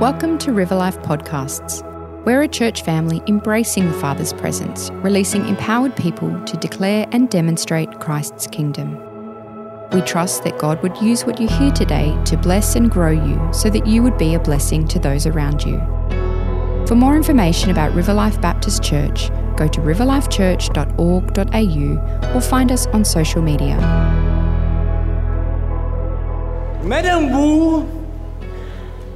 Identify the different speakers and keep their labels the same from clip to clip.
Speaker 1: Welcome to River Life Podcasts. We're a church family embracing the Father's presence, releasing empowered people to declare and demonstrate Christ's kingdom. We trust that God would use what you hear today to bless and grow you so that you would be a blessing to those around you. For more information about River Life Baptist Church, go to riverlifechurch.org.au or find us on social media.
Speaker 2: Madame Wu,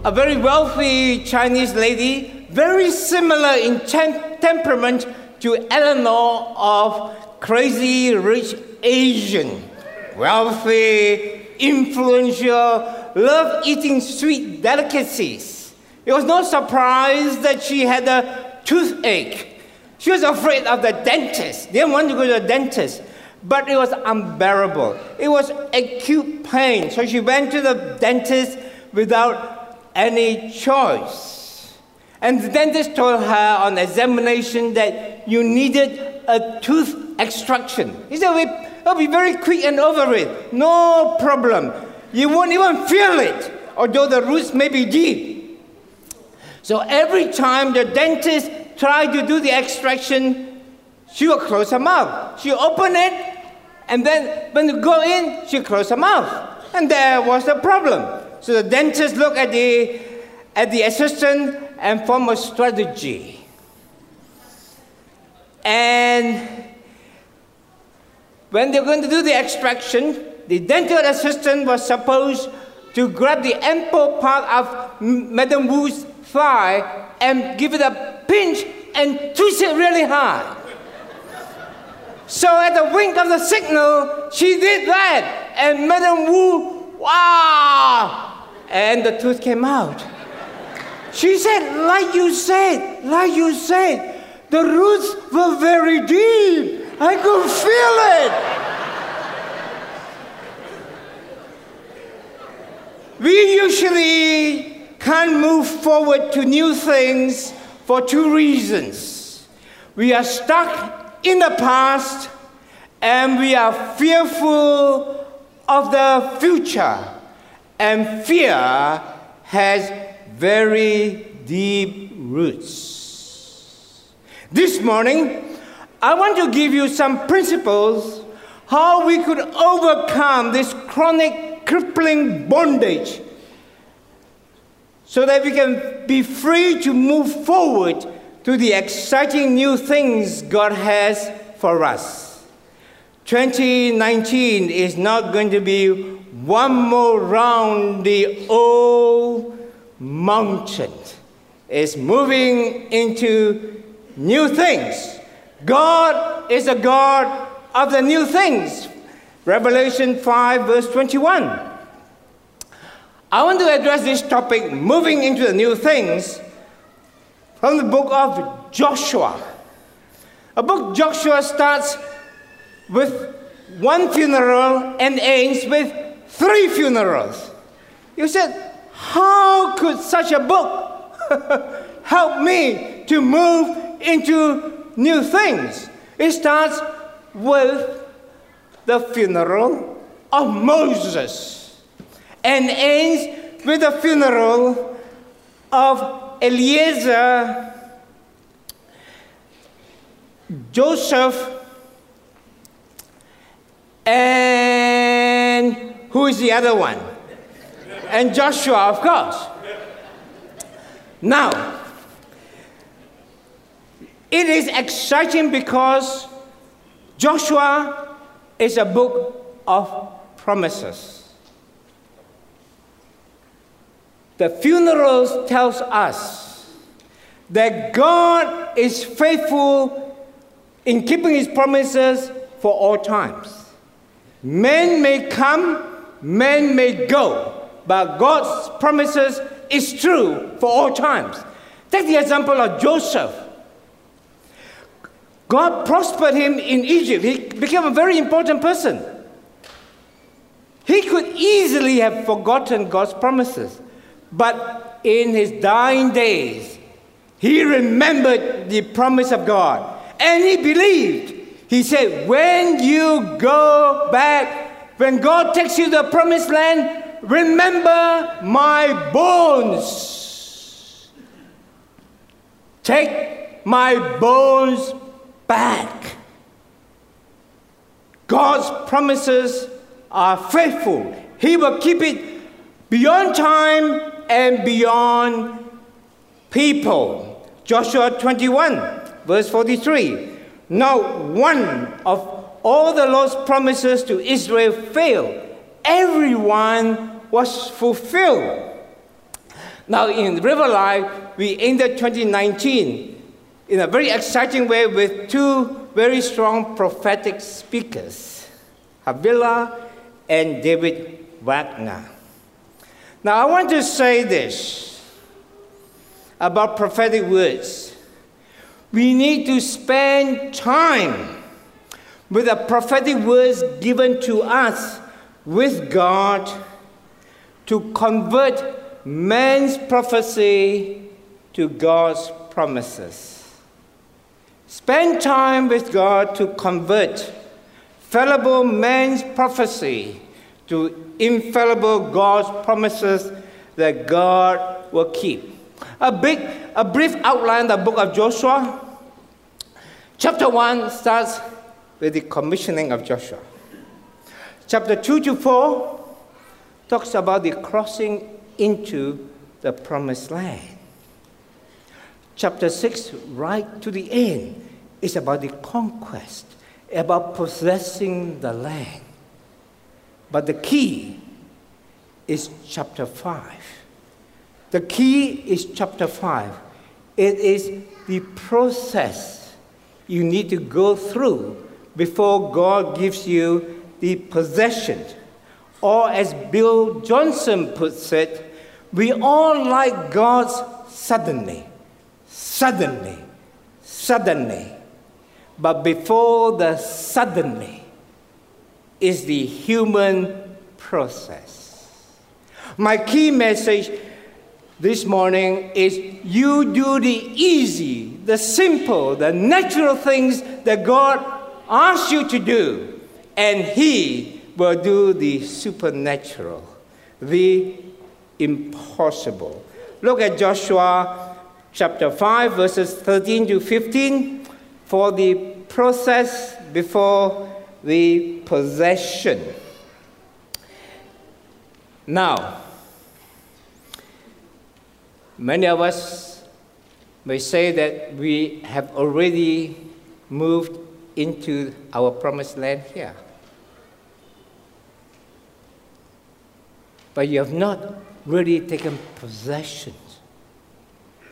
Speaker 2: a very wealthy Chinese lady, very similar in tem- temperament to Eleanor of Crazy Rich Asian. Wealthy, influential, loved eating sweet delicacies. It was no surprise that she had a toothache. She was afraid of the dentist, didn't want to go to the dentist but it was unbearable. It was acute pain. So she went to the dentist without any choice. And the dentist told her on examination that you needed a tooth extraction. He said, it'll be very quick and over it. No problem. You won't even feel it, although the roots may be deep. So every time the dentist tried to do the extraction, she would close her mouth. She opened it, and then when you go in, she closed her mouth. And there was the problem. So the dentist looked at the, at the assistant and formed a strategy. And when they're going to do the extraction, the dental assistant was supposed to grab the ample part of Madame Wu's thigh and give it a pinch and twist it really hard. So at the wink of the signal, she did that. And Madame Wu, wow! And the tooth came out. She said, like you said, like you said, the roots were very deep. I could feel it. We usually can't move forward to new things for two reasons. We are stuck in the past and we are fearful of the future. And fear has very deep roots. This morning, I want to give you some principles how we could overcome this chronic crippling bondage so that we can be free to move forward to the exciting new things God has for us. 2019 is not going to be one more round the old mountain. is moving into new things. God is a God of the new things. Revelation 5, verse 21. I want to address this topic, moving into the new things, from the book of Joshua. A book Joshua starts with one funeral and ends with three funerals. You said, How could such a book help me to move into new things? It starts with the funeral of Moses and ends with the funeral of Eliezer, Joseph, and who is the other one? And Joshua, of course. Now, it is exciting because Joshua is a book of promises. The funerals tells us that God is faithful in keeping his promises for all times. Men may come, men may go, but God's promises is true for all times. Take the example of Joseph. God prospered him in Egypt. He became a very important person. He could easily have forgotten God's promises. But in his dying days, he remembered the promise of God and he believed. He said, When you go back, when God takes you to the promised land, remember my bones. Take my bones back. God's promises are faithful. He will keep it beyond time and beyond people. Joshua 21, verse 43. Now, one of all the Lord's promises to Israel failed. Everyone was fulfilled. Now, in River Life, we ended 2019 in a very exciting way with two very strong prophetic speakers, Havilah and David Wagner. Now, I want to say this about prophetic words. We need to spend time with the prophetic words given to us with God to convert man's prophecy to God's promises. Spend time with God to convert fallible man's prophecy to infallible God's promises that God will keep. A, big, a brief outline of the book of Joshua. Chapter 1 starts with the commissioning of Joshua. Chapter 2 to 4 talks about the crossing into the promised land. Chapter 6, right to the end, is about the conquest, about possessing the land. But the key is chapter 5. The key is chapter 5. It is the process you need to go through before God gives you the possession. Or, as Bill Johnson puts it, we all like God's suddenly, suddenly, suddenly. But before the suddenly is the human process. My key message this morning is you do the easy, the simple, the natural things that God asks you to do, and He will do the supernatural, the impossible. Look at Joshua chapter 5, verses 13 to 15 for the process before the possession. Now, many of us may say that we have already moved into our promised land here. But you have not really taken possession.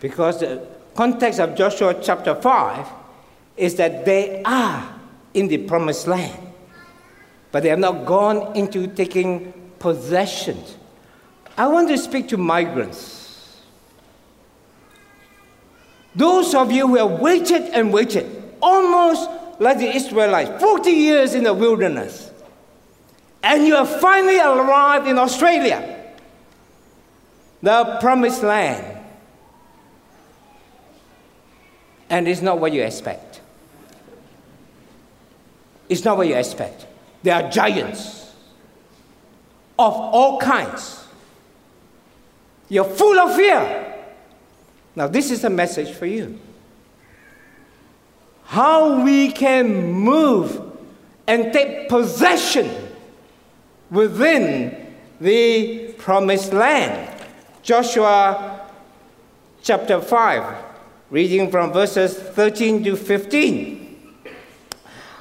Speaker 2: Because the context of Joshua chapter 5 is that they are in the promised land, but they have not gone into taking possession. I want to speak to migrants. Those of you who have waited and waited, almost like the Israelites, 40 years in the wilderness, and you have finally arrived in Australia, the promised land. And it's not what you expect. It's not what you expect. There are giants of all kinds. You're full of fear. Now, this is a message for you. How we can move and take possession within the promised land. Joshua chapter 5, reading from verses 13 to 15.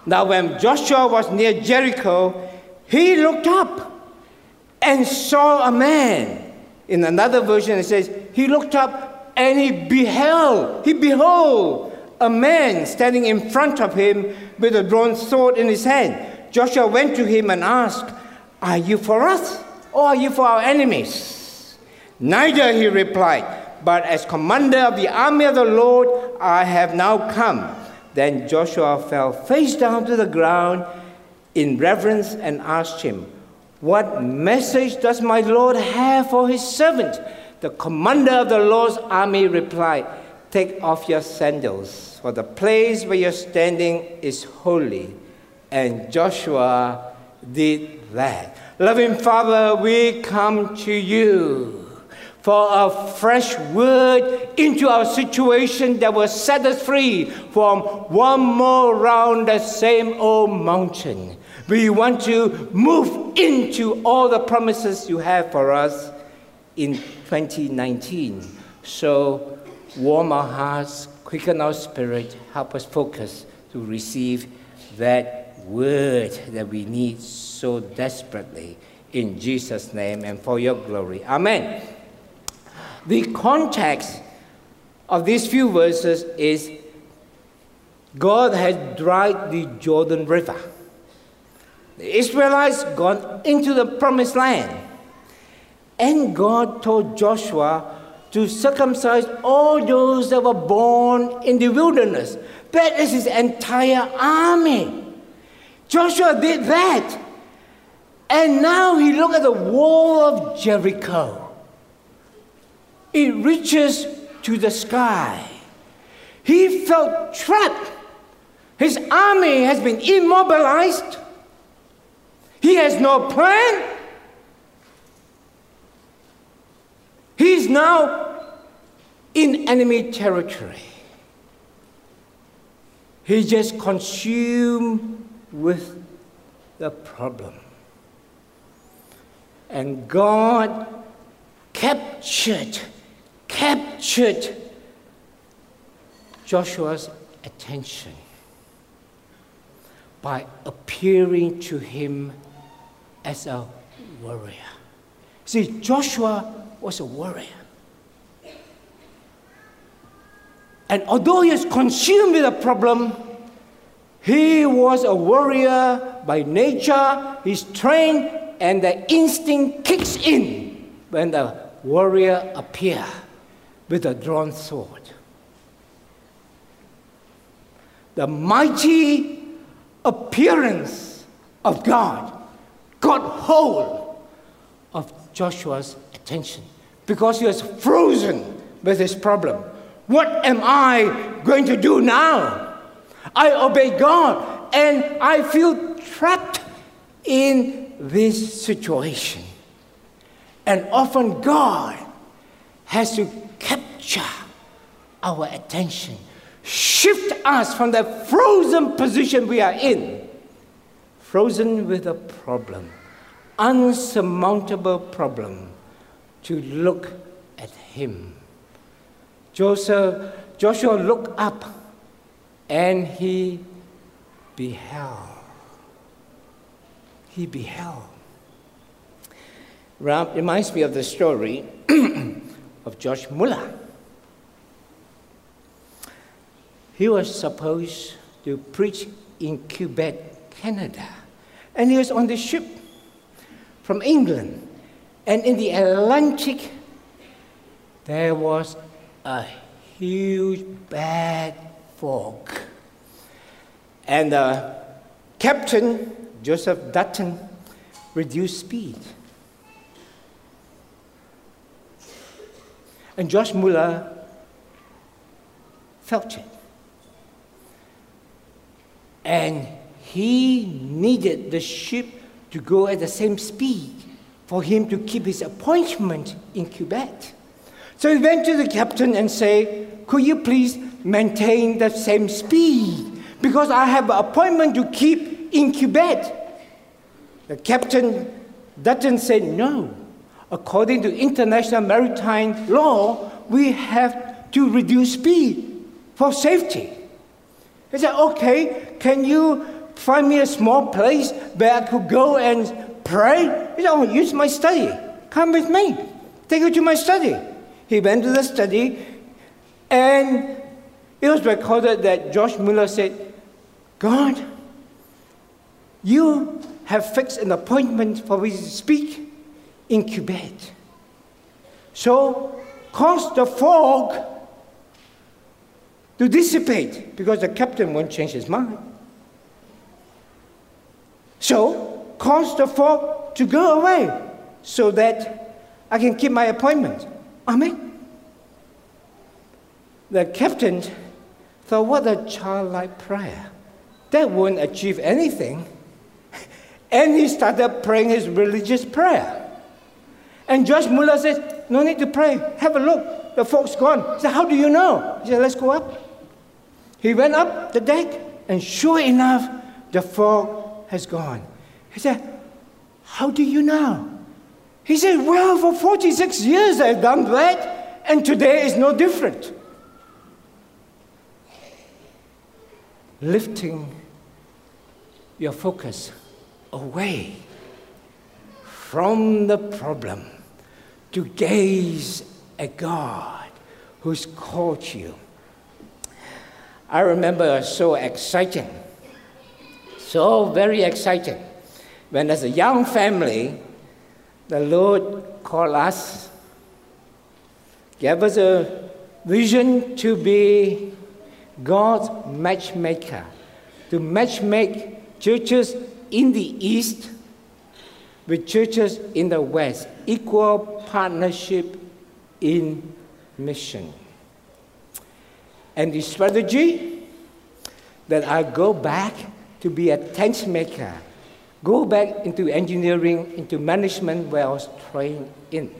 Speaker 2: Now, when Joshua was near Jericho, he looked up and saw a man. In another version, it says, he looked up and he beheld, he beheld a man standing in front of him with a drawn sword in his hand. Joshua went to him and asked, Are you for us or are you for our enemies? Neither, he replied, but as commander of the army of the Lord, I have now come. Then Joshua fell face down to the ground in reverence and asked him, What message does my Lord have for his servant? The commander of the Lord's army replied, Take off your sandals, for the place where you're standing is holy. And Joshua did that. Loving Father, we come to you for a fresh word into our situation that will set us free from one more round the same old mountain. We want to move into all the promises you have for us in 2019. So, warm our hearts, quicken our spirit, help us focus to receive that word that we need so desperately. In Jesus' name and for your glory. Amen. The context of these few verses is God has dried the Jordan River. The Israelites gone into the promised land. And God told Joshua to circumcise all those that were born in the wilderness. That is his entire army. Joshua did that. And now he looked at the wall of Jericho. It reaches to the sky. He felt trapped. His army has been immobilized. He has no plan. He's now in enemy territory. He's just consumed with the problem. And God captured captured Joshua's attention by appearing to him as a warrior. See, Joshua was a warrior. And although he was consumed with a problem, he was a warrior by nature, he's trained, and the instinct kicks in when the warrior appears with a drawn sword. The mighty appearance of God got hold of Joshua's attention because he was frozen with his problem. What am I going to do now? I obey God and I feel trapped in this situation. And often God has to capture our attention, shift us from the frozen position we are in, frozen with a problem, unsurmountable problem, to look at Him. Joseph, Joshua looked up and he beheld. He beheld. Reminds me of the story of George Muller. He was supposed to preach in Quebec, Canada. And he was on the ship from England. And in the Atlantic, there was a huge bad fog. And the captain, Joseph Dutton, reduced speed. And George Muller felt it. And he needed the ship to go at the same speed for him to keep his appointment in Quebec. So he went to the captain and said, Could you please maintain the same speed? Because I have an appointment to keep in Quebec. The captain doesn't say No according to international maritime law, we have to reduce speed for safety. He said, okay, can you find me a small place where I could go and pray? He said, oh, use my study. Come with me. Take you to my study. He went to the study, and it was recorded that George Muller said, God, you have fixed an appointment for me to speak in Quebec. So, cause the fog to dissipate because the captain won't change his mind. So, cause the fog to go away so that I can keep my appointment. Amen. The captain thought, what a childlike prayer. That won't achieve anything. and he started praying his religious prayer. And George Muller said, No need to pray. Have a look. The fog's gone. He said, How do you know? He said, Let's go up. He went up the deck, and sure enough, the fog has gone. He said, How do you know? He said, Well, for 46 years I've done that, and today is no different. Lifting your focus away from the problem to gaze at God who's called you. I remember so exciting, so very exciting, when as a young family, the Lord called us, gave us a vision to be God's matchmaker, to matchmake churches in the East with churches in the West, equal partnership in mission. And the strategy that I go back to be a tent maker, go back into engineering, into management where I was trained in.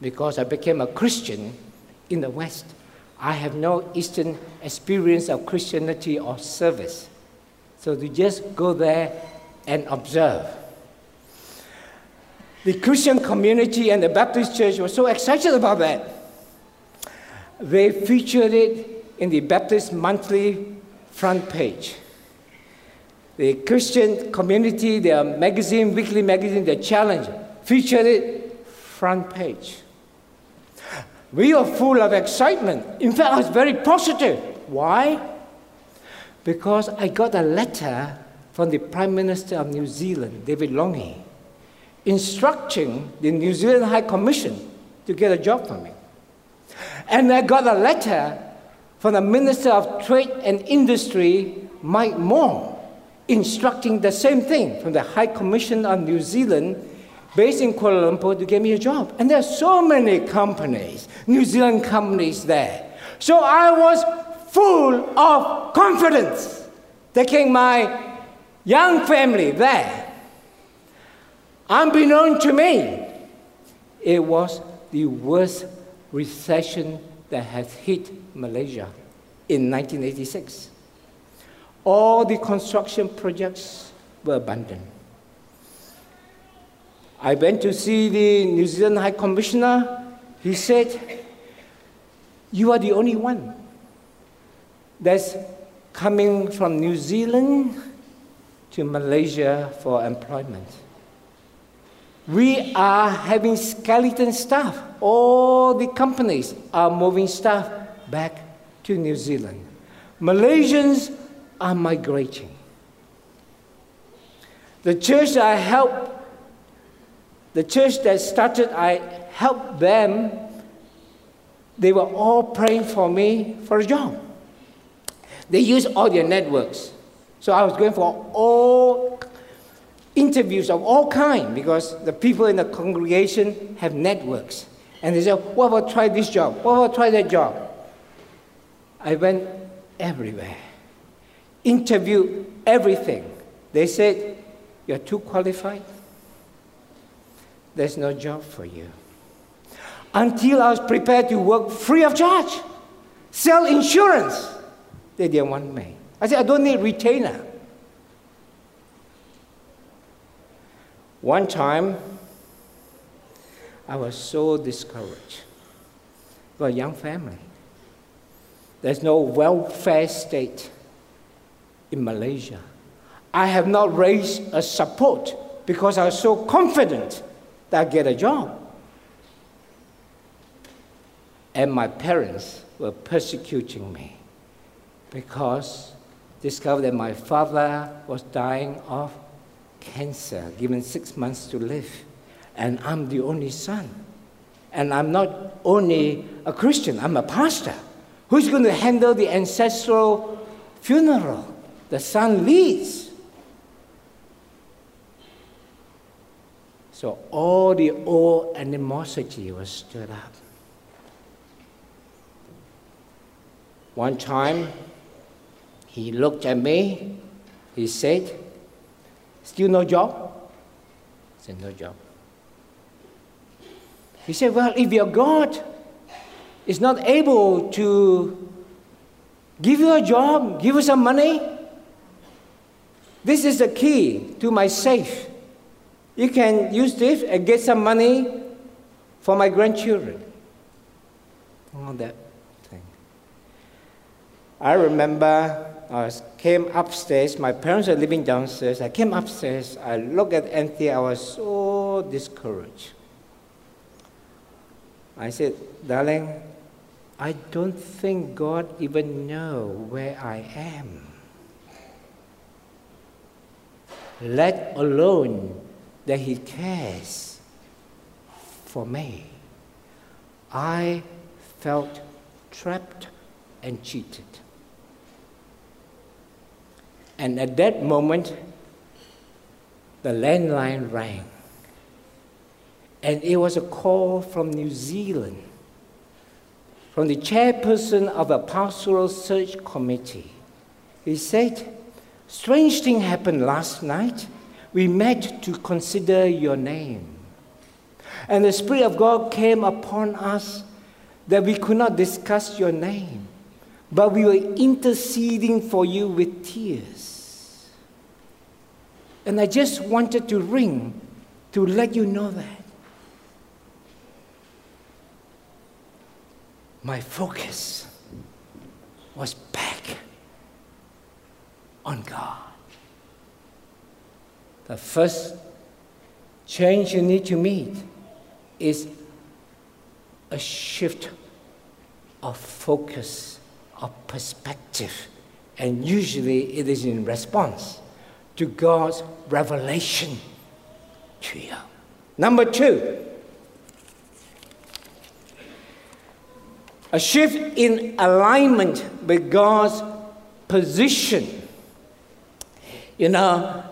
Speaker 2: Because I became a Christian in the West. I have no Eastern experience of Christianity or service. So to just go there and observe. The Christian community and the Baptist church were so excited about that. They featured it in the Baptist Monthly front page. The Christian community, their magazine, weekly magazine, The Challenge, featured it front page. We are full of excitement. In fact, I was very positive. Why? Because I got a letter from the Prime Minister of New Zealand, David Lange, instructing the New Zealand High Commission to get a job for me. And I got a letter from the Minister of Trade and Industry, Mike Moore, instructing the same thing from the High Commission of New Zealand based in Kuala Lumpur to get me a job. And there are so many companies, New Zealand companies there. So I was full of confidence, taking my young family there. Unbeknown to me, it was the worst recession that has hit Malaysia in 1986. All the construction projects were abandoned. I went to see the New Zealand High Commissioner. He said, You are the only one that's coming from New Zealand to Malaysia for employment. We are having skeleton staff. All the companies are moving staff back to New Zealand. Malaysians are migrating. The church I helped the church that started, I helped them. They were all praying for me for a job. They used all their networks. So I was going for all interviews of all kind because the people in the congregation have networks. And they said, What about try this job? What about try that job? I went everywhere, interviewed everything. They said, You're too qualified there's no job for you. Until I was prepared to work free of charge, sell insurance, they didn't want me. I said, I don't need retainer. One time, I was so discouraged. For a young family. There's no welfare state in Malaysia. I have not raised a support because I was so confident that I get a job. And my parents were persecuting me because discovered that my father was dying of cancer, given six months to live. And I'm the only son. And I'm not only a Christian, I'm a pastor. Who's going to handle the ancestral funeral? The son leads. So all the old animosity was stirred up. One time, he looked at me, he said, Still no job? I said, No job. He said, Well, if your God is not able to give you a job, give you some money, this is the key to my safe. You can use this and get some money for my grandchildren. All that thing. I remember I came upstairs. My parents are living downstairs. I came upstairs. I looked at Anthea. I was so discouraged. I said, darling, I don't think God even know where I am. Let alone that He cares for me. I felt trapped and cheated. And at that moment, the landline rang. And it was a call from New Zealand, from the chairperson of a pastoral search committee. He said, Strange thing happened last night. We met to consider your name. And the Spirit of God came upon us that we could not discuss your name, but we were interceding for you with tears. And I just wanted to ring to let you know that. My focus was back on God. The first change you need to meet is a shift of focus, of perspective, and usually it is in response to God's revelation to you. Number two, a shift in alignment with God's position. You know,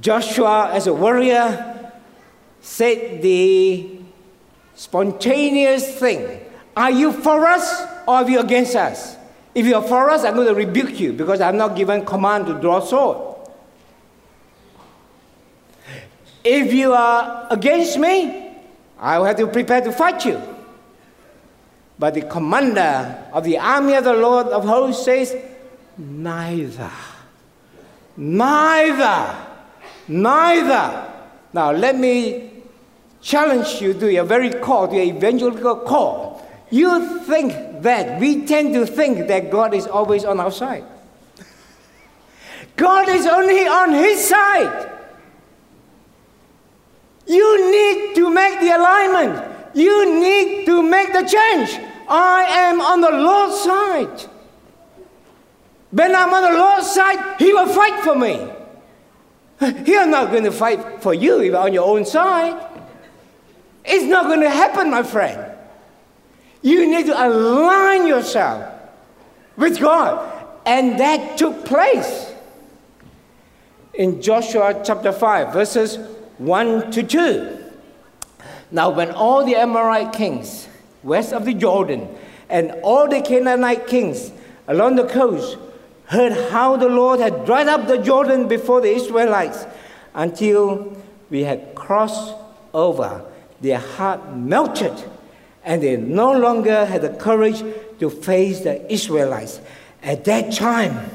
Speaker 2: Joshua, as a warrior, said the spontaneous thing Are you for us or are you against us? If you're for us, I'm going to rebuke you because I'm not given command to draw sword. If you are against me, I will have to prepare to fight you. But the commander of the army of the Lord of hosts says, Neither. Neither. Neither. Now, let me challenge you to your very call, to your evangelical call. You think that, we tend to think that God is always on our side. God is only on His side. You need to make the alignment. You need to make the change. I am on the Lord's side. When I'm on the Lord's side, He will fight for me. He's not going to fight for you if on your own side. It's not going to happen, my friend. You need to align yourself with God. And that took place in Joshua chapter 5, verses 1 to 2. Now, when all the Amorite kings west of the Jordan and all the Canaanite kings along the coast heard how the Lord had dried up the Jordan before the Israelites until we had crossed over, their heart melted, and they no longer had the courage to face the Israelites. At that time,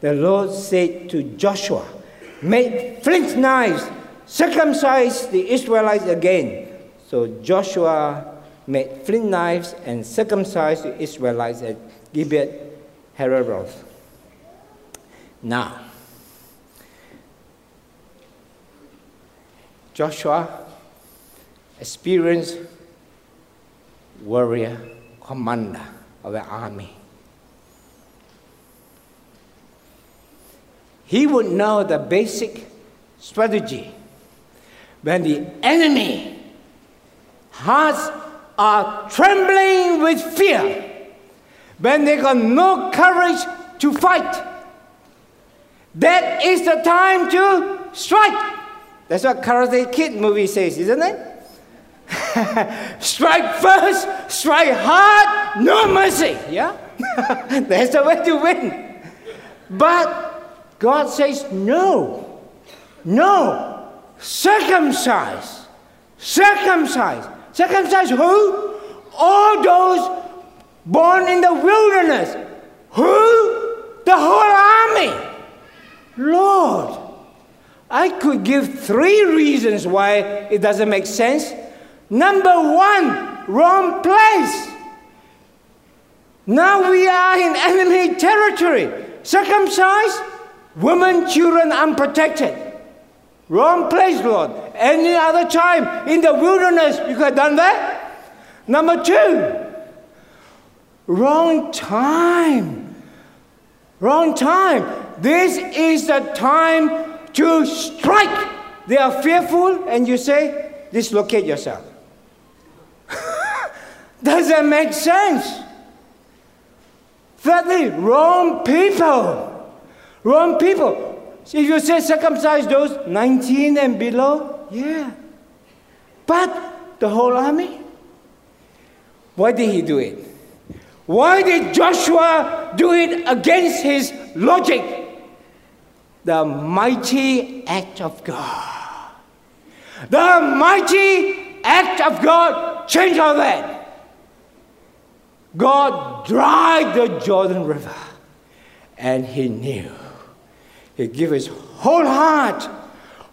Speaker 2: the Lord said to Joshua, Make flint knives, circumcise the Israelites again. So Joshua made flint knives and circumcised the Israelites at Gibeath Haaraloth. Now, Joshua, experienced warrior, commander of the army. He would know the basic strategy. When the enemy hearts are trembling with fear, when they got no courage to fight, that is the time to strike. That's what Karate Kid movie says, isn't it? strike first, strike hard, no mercy. Yeah? That's the way to win. But God says, no, no, circumcise, circumcise, Circumcise who? All those born in the wilderness. Who? The whole army. Lord, I could give three reasons why it doesn't make sense. Number one, wrong place. Now we are in enemy territory. Circumcised, women, children unprotected. Wrong place, Lord. Any other time in the wilderness, you could have done that. Number two, wrong time. Wrong time. This is the time to strike. They are fearful, and you say, dislocate yourself. Does that make sense? Thirdly, wrong people. Wrong people. If you say circumcise those 19 and below, yeah. But the whole army? Why did he do it? Why did Joshua do it against his logic? The mighty act of God. The mighty act of God changed all that. God dried the Jordan River, and he knew. He gave his whole heart,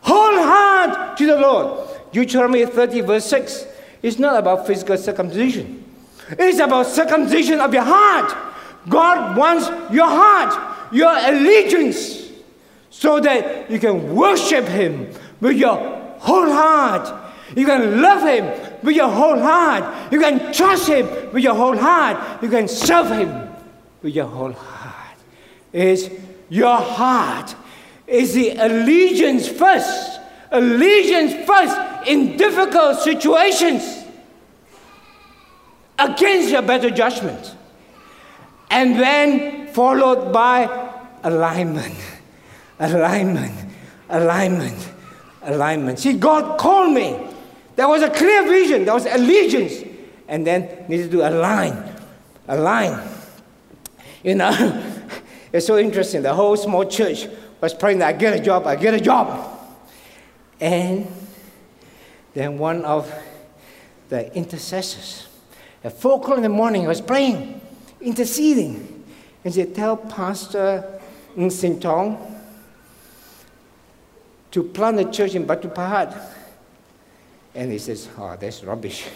Speaker 2: whole heart to the Lord. Deuteronomy 30, verse 6. It's not about physical circumcision, it's about circumcision of your heart. God wants your heart, your allegiance, so that you can worship Him with your whole heart. You can love Him with your whole heart. You can trust Him with your whole heart. You can serve Him with your whole heart. It's your heart. Is the allegiance first. Allegiance first in difficult situations against your better judgment. And then followed by alignment, alignment, alignment, alignment. See, God called me there was a clear vision, there was allegiance, and then needed to align, align. You know, it's so interesting. The whole small church was praying that I get a job, I get a job. And then one of the intercessors at four o'clock in the morning was praying, interceding. And said, Tell Pastor Ng Sin Thong to plant a church in Batu Pahat and he says, Oh, that's rubbish.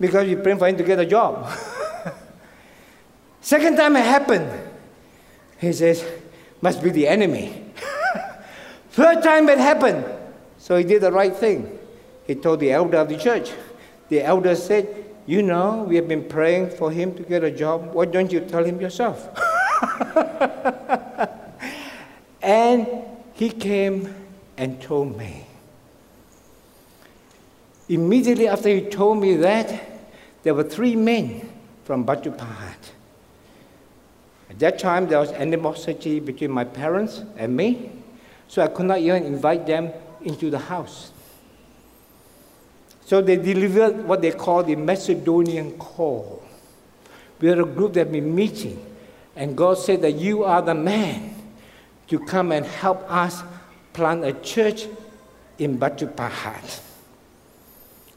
Speaker 2: Because you praying for him to get a job. Second time it happened, he says, Must be the enemy. Third time it happened, so he did the right thing. He told the elder of the church. The elder said, You know, we have been praying for him to get a job. Why don't you tell him yourself? and he came and told me. Immediately after he told me that, there were three men from Batu Pahat. At that time, there was animosity between my parents and me, so I could not even invite them into the house. So they delivered what they call the Macedonian call. We had a group that had been meeting, and God said that you are the man to come and help us plant a church in Batu Pahat.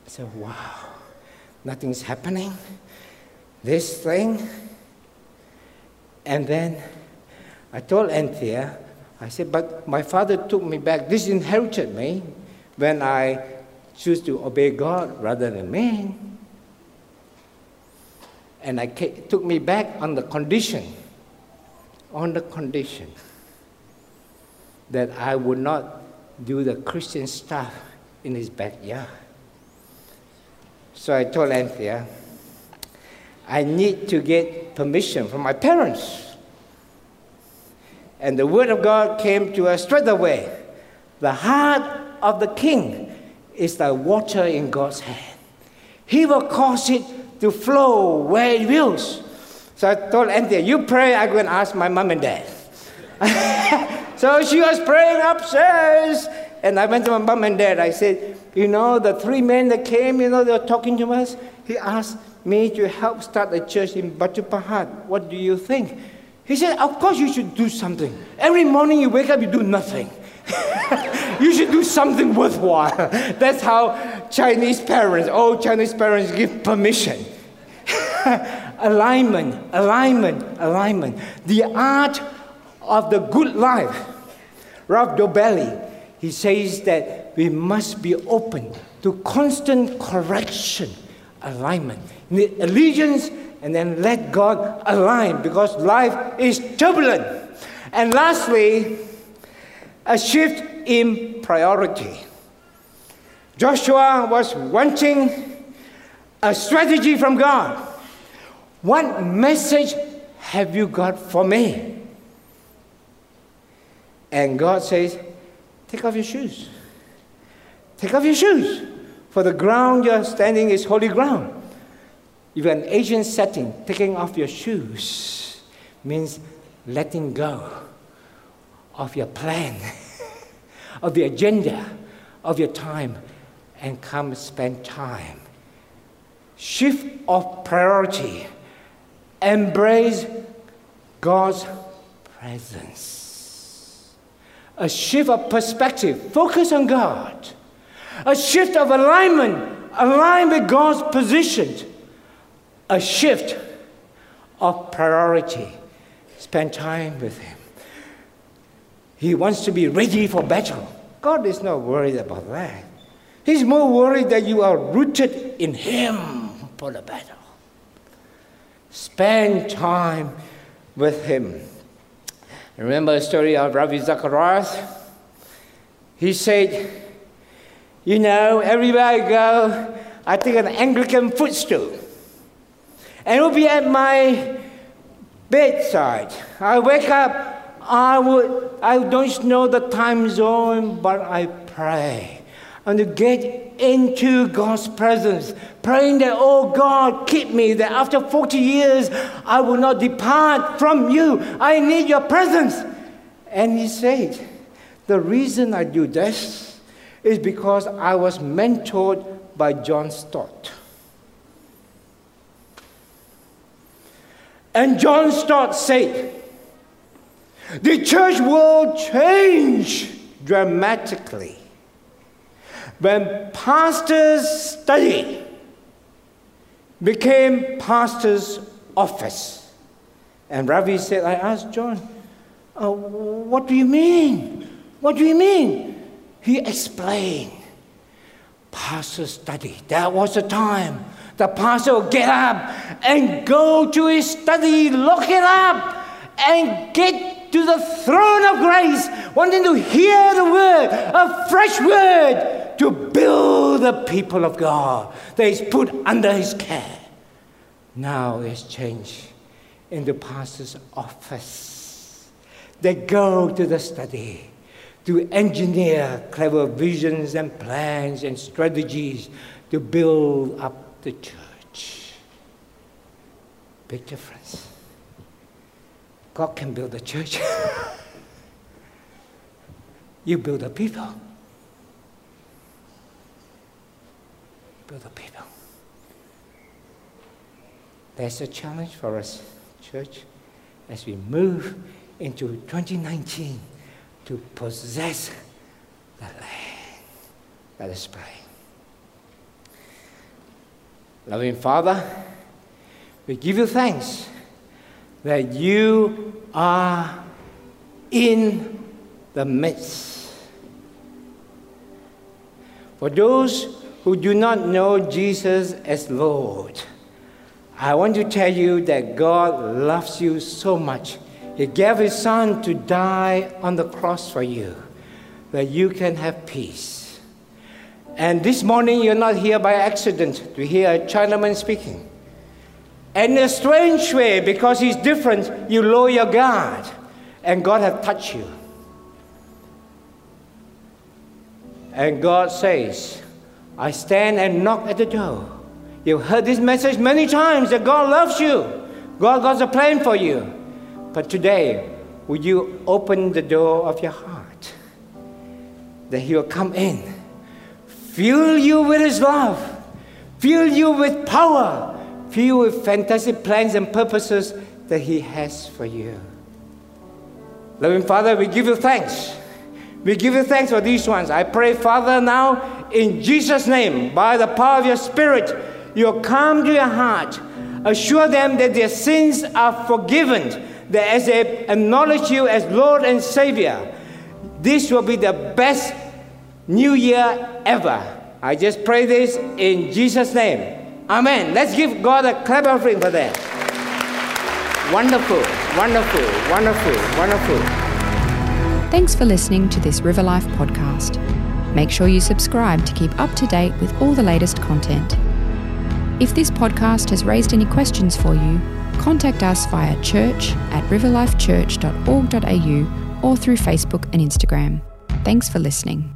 Speaker 2: I said, wow, nothing's happening. This thing. And then I told Anthea, I said, but my father took me back, disinherited me when I choose to obey God rather than man. And I took me back on the condition, on the condition that I would not do the Christian stuff in his backyard. So I told Anthea, I need to get permission from my parents. And the word of God came to us straight away. The heart of the king is the water in God's hand. He will cause it to flow where it wills. So I told Anthea, you pray, I go and ask my mom and dad. so she was praying upstairs. And I went to my mom and dad. I said, you know, the three men that came, you know, they were talking to us. He asked me to help start a church in Batu Pahat. What do you think? He said, Of course you should do something. Every morning you wake up, you do nothing. you should do something worthwhile. That's how Chinese parents, all Chinese parents give permission. alignment, alignment, alignment. The art of the good life. Rolf Dobelli, he says that we must be open to constant correction, alignment. Allegiance, and then let God align because life is turbulent. And lastly, a shift in priority. Joshua was wanting a strategy from God. What message have you got for me? And God says, Take off your shoes. Take off your shoes, for the ground you're standing is holy ground. If an Asian setting, taking off your shoes means letting go of your plan, of the agenda, of your time, and come spend time. Shift of priority. Embrace God's presence. A shift of perspective. Focus on God. A shift of alignment. Align with God's position. A shift of priority. Spend time with Him. He wants to be ready for battle. God is not worried about that. He's more worried that you are rooted in Him for the battle. Spend time with Him. Remember the story of Ravi Zacharias? He said, You know, everywhere I go, I take an Anglican footstool. And it will be at my bedside. I wake up, I would I don't know the time zone, but I pray. And to get into God's presence, praying that, oh God, keep me, that after 40 years I will not depart from you. I need your presence. And he said, The reason I do this is because I was mentored by John Stott. And John Stott said, the church will change dramatically when pastors' study became pastor's office. And Ravi said, I asked John, uh, what do you mean? What do you mean? He explained. Pastor study. That was the time. The pastor would get up and go to his study, look it up, and get to the throne of grace, wanting to hear the word, a fresh word to build the people of God that is put under his care. Now it's changed in the pastor's office. They go to the study to engineer clever visions and plans and strategies to build up the church. Big difference. God can build a church. you build a people. A people. That's a challenge for us, church, as we move into 2019 to possess the land. Let us pray. Loving Father, we give you thanks that you are in the midst. For those who do not know Jesus as Lord, I want to tell you that God loves you so much. He gave His Son to die on the cross for you, that you can have peace. And this morning, you're not here by accident to hear a Chinaman speaking. And in a strange way, because he's different, you lower your guard, and God has touched you. And God says, I stand and knock at the door. You've heard this message many times that God loves you. God has a plan for you. But today, will you open the door of your heart that He will come in, fill you with His love, fill you with power, fill you with fantastic plans and purposes that He has for you. Loving Father, we give you thanks. We give you thanks for these ones. I pray, Father, now in Jesus' name, by the power of your Spirit, you'll come to your heart. Assure them that their sins are forgiven, that as they acknowledge you as Lord and Savior, this will be the best new year ever. I just pray this in Jesus' name. Amen. Let's give God a clap offering for that. Wonderful, wonderful, wonderful, wonderful.
Speaker 1: Thanks for listening to this River Life podcast. Make sure you subscribe to keep up to date with all the latest content. If this podcast has raised any questions for you, contact us via church at riverlifechurch.org.au or through Facebook and Instagram. Thanks for listening.